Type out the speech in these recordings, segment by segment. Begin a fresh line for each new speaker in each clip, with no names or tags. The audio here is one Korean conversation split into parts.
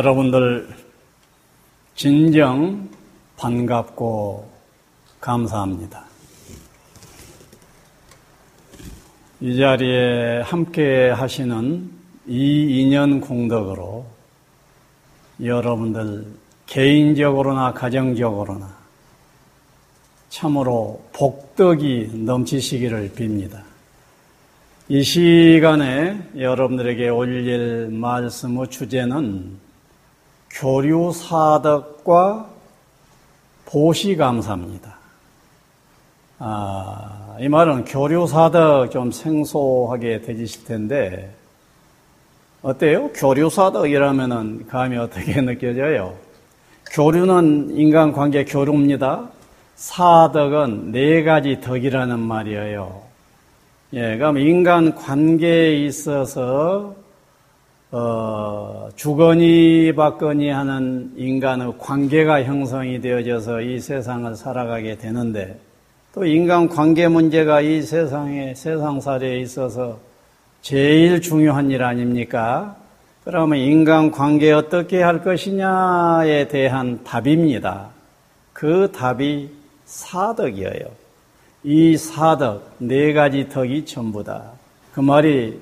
에, 여러분들 진정 반갑고 감사합니다. 이 자리에 함께 하시는 이 인연 공덕으로 여러분들 개인적으로나 가정적으로나 참으로 복덕이 넘치시기를 빕니다. 이 시간에 여러분들에게 올릴 말씀의 주제는 교류 사덕과 보시 감사입니다. 아, 이 말은 교류 사덕 좀 생소하게 되실 텐데, 어때요? 교류 사덕이라면 감이 어떻게 느껴져요? 교류는 인간관계 교류입니다. 사덕은 네 가지 덕이라는 말이에요. 예, 그럼 인간 관계에 있어서 어, 주거니 받거니 하는 인간의 관계가 형성이 되어져서 이 세상을 살아가게 되는데 또 인간 관계 문제가 이 세상에 세상살이에 있어서 제일 중요한 일 아닙니까? 그러면 인간 관계 어떻게 할 것이냐에 대한 답입니다. 그 답이 사덕이에요. 이 사덕, 네 가지 덕이 전부다. 그 말이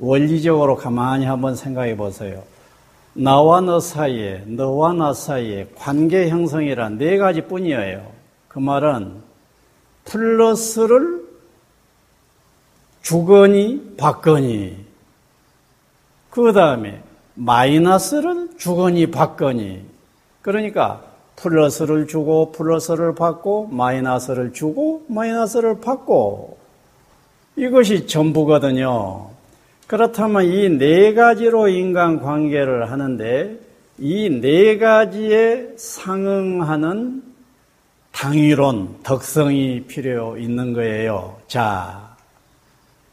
원리적으로 가만히 한번 생각해 보세요. 나와 너 사이에, 너와 나 사이에 관계 형성이란 네 가지 뿐이에요. 그 말은 플러스를 주거니 받거니, 그 다음에 마이너스를 주거니 받거니, 그러니까 플러스를 주고 플러스를 받고 마이너스를 주고 마이너스를 받고 이것이 전부거든요. 그렇다면 이 네 가지로 인간 관계를 하는데 이 네 가지에 상응하는 당위론, 덕성이 필요 있는 거예요. 자,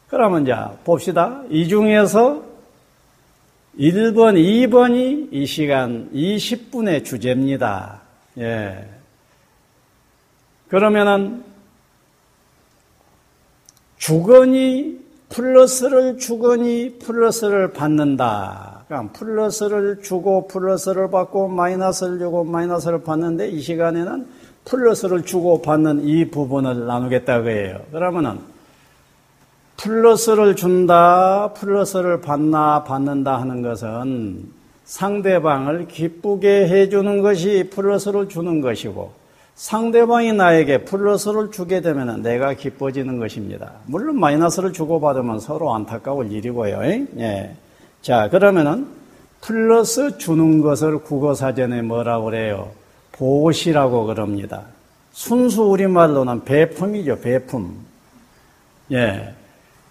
그러면 자, 봅시다. 이 중에서 1번, 2번이 이 시간 20분의 주제입니다. 예. 그러면은 주거니 플러스를 주거니 플러스를 받는다. 그러니까 플러스를 주고 플러스를 받고 마이너스를 주고 마이너스를 받는데 이 시간에는 플러스를 주고 받는 이 부분을 나누겠다고 해요. 그러면은 플러스를 준다, 플러스를 받나 받는다 하는 것은 상대방을 기쁘게 해주는 것이 플러스를 주는 것이고 상대방이 나에게 플러스를 주게 되면 내가 기뻐지는 것입니다. 물론 마이너스를 주고받으면 서로 안타까울 일이고요. 예. 자, 그러면은 플러스 주는 것을 국어사전에 뭐라고 그래요? 보시라고 그럽니다. 순수 우리말로는 배품이죠, 배품. 예.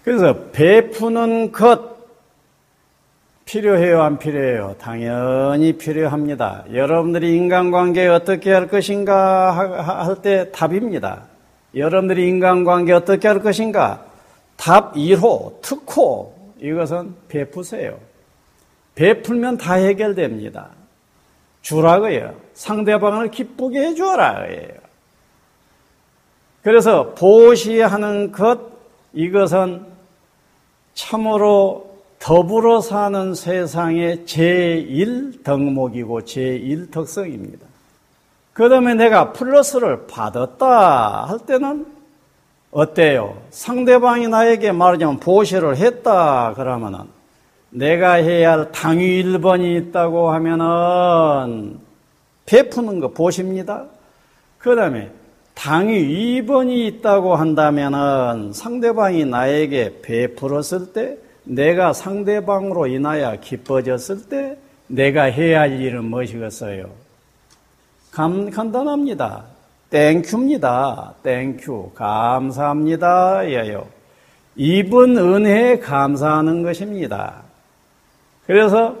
그래서 베푸는 것, 필요해요, 안 필요해요? 당연히 필요합니다. 여러분들이 인간관계 어떻게 할 것인가 할 때 답입니다. 여러분들이 인간관계 어떻게 할 것인가? 답 1호, 특호, 이것은 베푸세요. 베풀면 다 해결됩니다. 주라고요. 상대방을 기쁘게 해주라고요. 그래서 보시하는 것, 이것은 참으로 더불어 사는 세상의 제1덕목이고 제1특성입니다. 그 다음에 내가 플러스를 받았다 할 때는 어때요? 상대방이 나에게 말하자면 보시를 했다 그러면은 내가 해야 할 당위 1번이 있다고 하면은 베푸는 거 보십니다. 그 다음에 당위 2번이 있다고 한다면은 상대방이 나에게 베풀었을 때 내가 상대방으로 인하여 기뻐졌을 때 내가 해야 할 일은 무엇이겠어요? 감, 간단합니다. Thank you입니다. Thank you. 감사합니다. 예요. 입은 은혜에 감사하는 것입니다. 그래서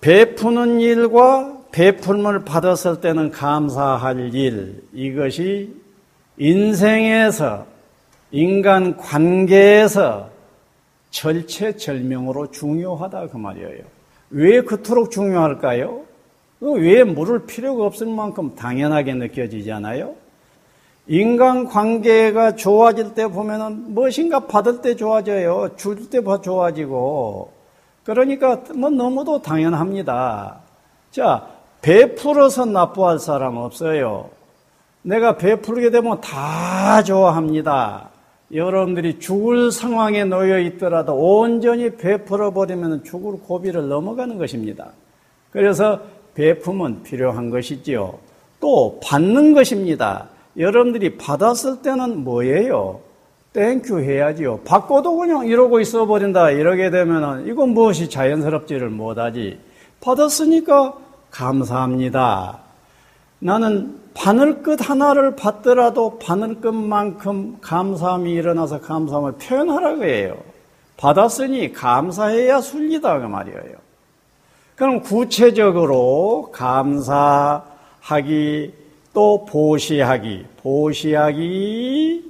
베푸는 일과 베풀음을 받았을 때는 감사할 일, 이것이 인생에서, 인간 관계에서 절체절명으로 중요하다 그 말이에요. 왜 그토록 중요할까요? 왜 물을 필요가 없을 만큼 당연하게 느껴지잖아요. 인간 관계가 좋아질 때 보면은 무엇인가 받을 때 좋아져요. 줄 때 좋아지고 그러니까 뭐 너무도 당연합니다. 자, 베풀어서 나쁘할 사람 없어요. 내가 베풀게 되면 다 좋아합니다. 여러분들이 죽을 상황에 놓여 있더라도 온전히 베풀어 버리면 죽을 고비를 넘어가는 것입니다. 그래서 베품은 필요한 것이지요. 또 받는 것입니다. 여러분들이 받았을 때는 뭐예요? thank you 해야지요. 받고도 그냥 이러고 있어 버린다. 이러게 되면은 이건 무엇이 자연스럽지를 못하지. 받았으니까 감사합니다. 나는 바늘끝 하나를 받더라도 바늘끝만큼 감사함이 일어나서 감사함을 표현하라고 해요. 받았으니 감사해야 순리다 그 말이에요. 그럼 구체적으로 감사하기 또 보시하기, 보시하기,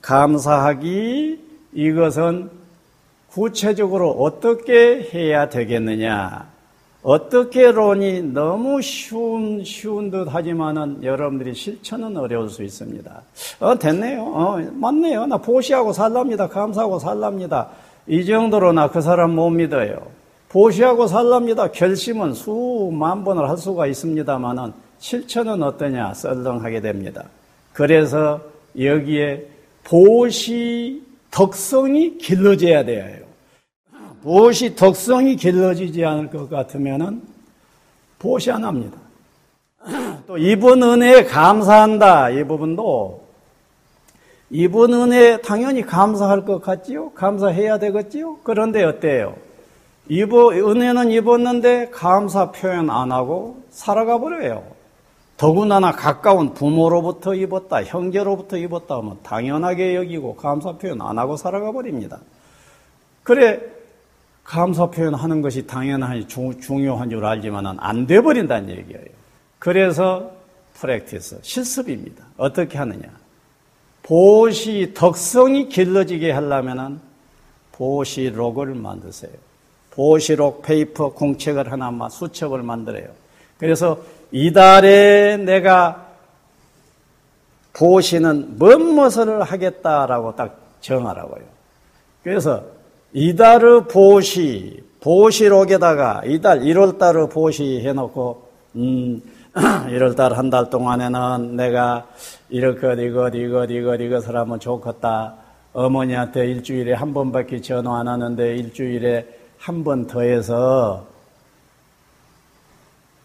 감사하기 이것은 구체적으로 어떻게 해야 되겠느냐? 어떻게 론이 너무 쉬운, 쉬운 듯 하지만은 여러분들이 실천은 어려울 수 있습니다. 어, 됐네요. 어, 맞네요. 나 보시하고 살랍니다. 감사하고 살랍니다. 이 정도로 나 그 사람 못 믿어요. 보시하고 살랍니다. 결심은 수만 번을 할 수가 있습니다만은 실천은 어떠냐? 썰렁하게 됩니다. 그래서 여기에 보시 덕성이 길러져야 돼요. 무엇이 덕성이 길러지지 않을 것 같으면은 보시 안 합니다. 또 이분 은혜에 감사한다 이 부분도 이분 은혜 당연히 감사할 것 같지요? 감사해야 되겠지요? 그런데 어때요? 입어, 은혜는 입었는데 감사 표현 안 하고 살아가 버려요. 더구나 가까운 부모로부터 입었다, 형제로부터 입었다 하면 당연하게 여기고 감사 표현 안 하고 살아가 버립니다. 그래, 감사 표현하는 것이 당연하니 중요한 줄 알지만 안 돼버린다는 얘기예요. 그래서 practice, 실습입니다. 어떻게 하느냐. 보시 덕성이 길러지게 하려면 보시록을 만드세요. 보시록 페이퍼 공책을 하나 수첩을 만들어요. 그래서 이달에 내가 보시는 무엇을 하겠다라고 딱 정하라고요. 그래서 이달의 보시, 보시록에다가 이달 1월달의 보시 해놓고 음, 1월달 한 달 동안에는 내가 이렇게 이것 이것 이것 이것을 하면 좋겠다. 어머니한테 일주일에 한 번밖에 전화 안 하는데 일주일에 한 번 더해서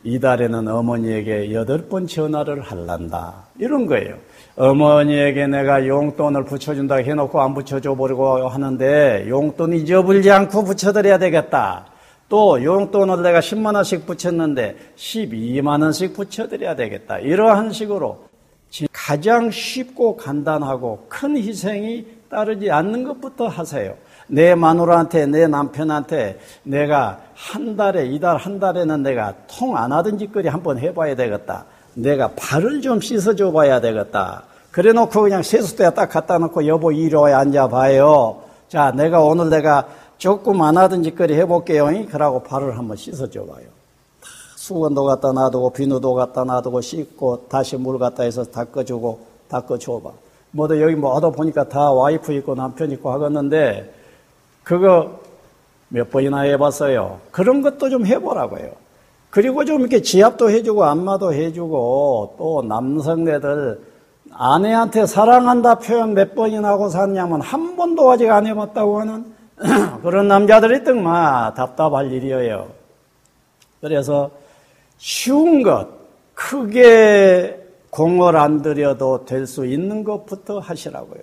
이달에는 어머니에게 여덟 번 전화를 할란다. 이런 거예요. 어머니에게 내가 용돈을 붙여준다 해놓고 안 붙여줘 버리고 하는데 용돈 잊어버리지 않고 붙여드려야 되겠다. 또 용돈을 내가 10만 원씩 붙였는데 12만 원씩 붙여드려야 되겠다. 이러한 식으로 가장 쉽고 간단하고 큰 희생이 따르지 않는 것부터 하세요. 내 마누라한테, 내 남편한테 내가 한 달에, 이달 한 달에는 내가 통 안 하던 짓거리 한번 해봐야 되겠다. 내가 발을 좀 씻어줘 봐야 되겠다. 그래 놓고 그냥 세수대에 딱 갖다 놓고 여보 이리 와 앉아봐요. 자, 내가 오늘 내가 조금 안 하던 짓거리 해볼게요. 그러고 발을 한번 씻어줘 봐요. 수건도 갖다 놔두고 비누도 갖다 놔두고 씻고 다시 물 갖다 해서 닦아주고 닦아줘봐. 뭐도 여기 뭐 하다 보니까 다 와이프 있고 남편 있고 하겠는데 그거 몇 번이나 해봤어요. 그런 것도 좀 해보라고요. 그리고 좀 이렇게 지압도 해주고 안마도 해주고 또 남성네들 아내한테 사랑한다 표현 몇 번이나 하고 샀냐면 한 번도 아직 안 해봤다고 하는 그런 남자들이 있더만 답답할 일이에요. 그래서 쉬운 것, 크게 공을 안 들여도 될 수 있는 것부터 하시라고요.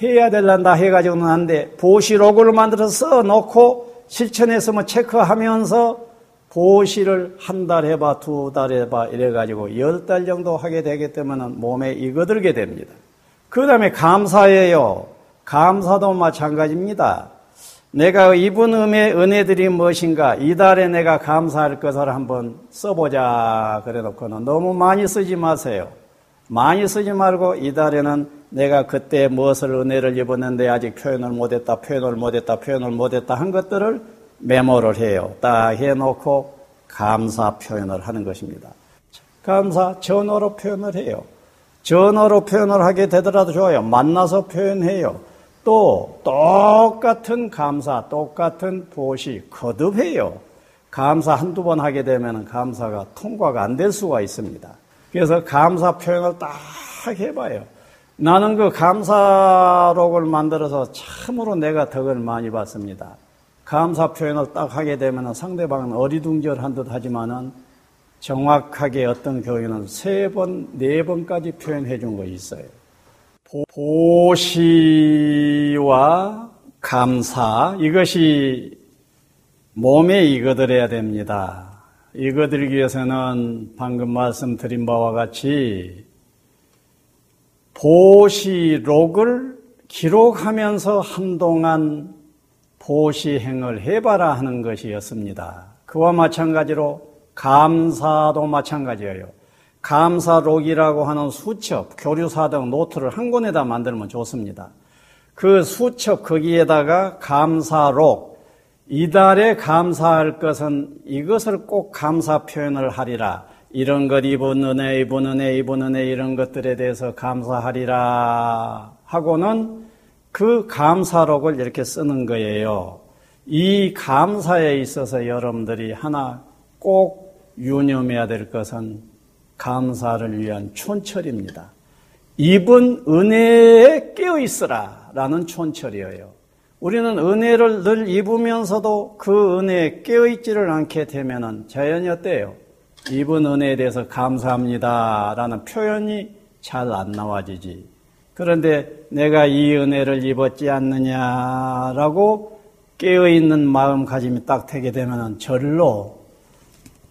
해야 될란다 해가지고는 안 돼. 보시록을 만들어서 놓고 실천해서 뭐 체크하면서 보시를 한 달 해봐, 두 달 해봐, 이래가지고 열 달 정도 하게 되기 때문에 몸에 익어들게 됩니다. 그 다음에 감사해요. 감사도 마찬가지입니다. 내가 입은 음의 은혜들이 무엇인가, 이달에 내가 감사할 것을 한번 써보자. 그래 놓고는 너무 많이 쓰지 마세요. 많이 쓰지 말고 이달에는 내가 그때 무엇을 은혜를 입었는데 아직 표현을 못했다, 표현을 못했다, 표현을 못했다 한 것들을 메모를 해요. 딱 해놓고 감사 표현을 하는 것입니다. 감사 전어로 표현을 해요. 전어로 표현을 하게 되더라도 좋아요. 만나서 표현해요. 또 똑같은 감사, 똑같은 보시 거듭해요. 감사 한두 번 하게 되면 감사가 통과가 안 될 수가 있습니다. 그래서 감사 표현을 딱 해봐요. 나는 그 감사록을 만들어서 참으로 내가 덕을 많이 받습니다. 감사 표현을 딱 하게 되면 상대방은 어리둥절한 듯 하지만은 정확하게 어떤 교회는 세 번, 네 번까지 표현해 준 것이 있어요. 보시와 감사, 이것이 몸에 익어들어야 됩니다. 익어들기 위해서는 방금 말씀드린 바와 같이 보시록을 기록하면서 한동안 보시행을 해봐라 하는 것이었습니다. 그와 마찬가지로 감사도 마찬가지예요. 감사록이라고 하는 수첩, 교류사 등 노트를 한 권에다 만들면 좋습니다. 그 수첩 거기에다가 감사록, 이달에 감사할 것은 이것을 꼭 감사 표현을 하리라. 이런 것 이분 은혜, 이분 은혜, 이분 은혜 이런 것들에 대해서 감사하리라 하고는 그 감사록을 이렇게 쓰는 거예요. 이 감사에 있어서 여러분들이 하나 꼭 유념해야 될 것은 감사를 위한 촌철입니다. 입은 은혜에 깨어 있으라 라는 촌철이에요. 우리는 은혜를 늘 입으면서도 그 은혜에 깨어 있지를 않게 되면 자연이 어때요? 입은 은혜에 대해서 감사합니다 라는 표현이 잘 안 나와지지. 그런데 내가 이 은혜를 입었지 않느냐라고 깨어있는 마음가짐이 딱 되게 되면 절로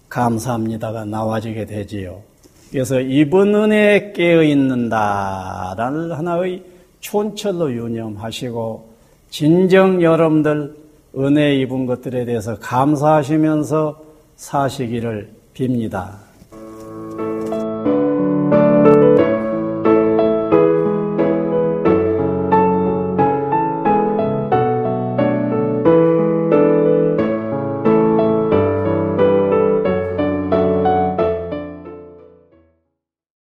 감사합니다가 나와지게 되지요. 그래서 입은 은혜에 깨어있는다라는 하나의 촌철로 유념하시고 진정 여러분들 은혜 입은 것들에 대해서 감사하시면서 사시기를 빕니다.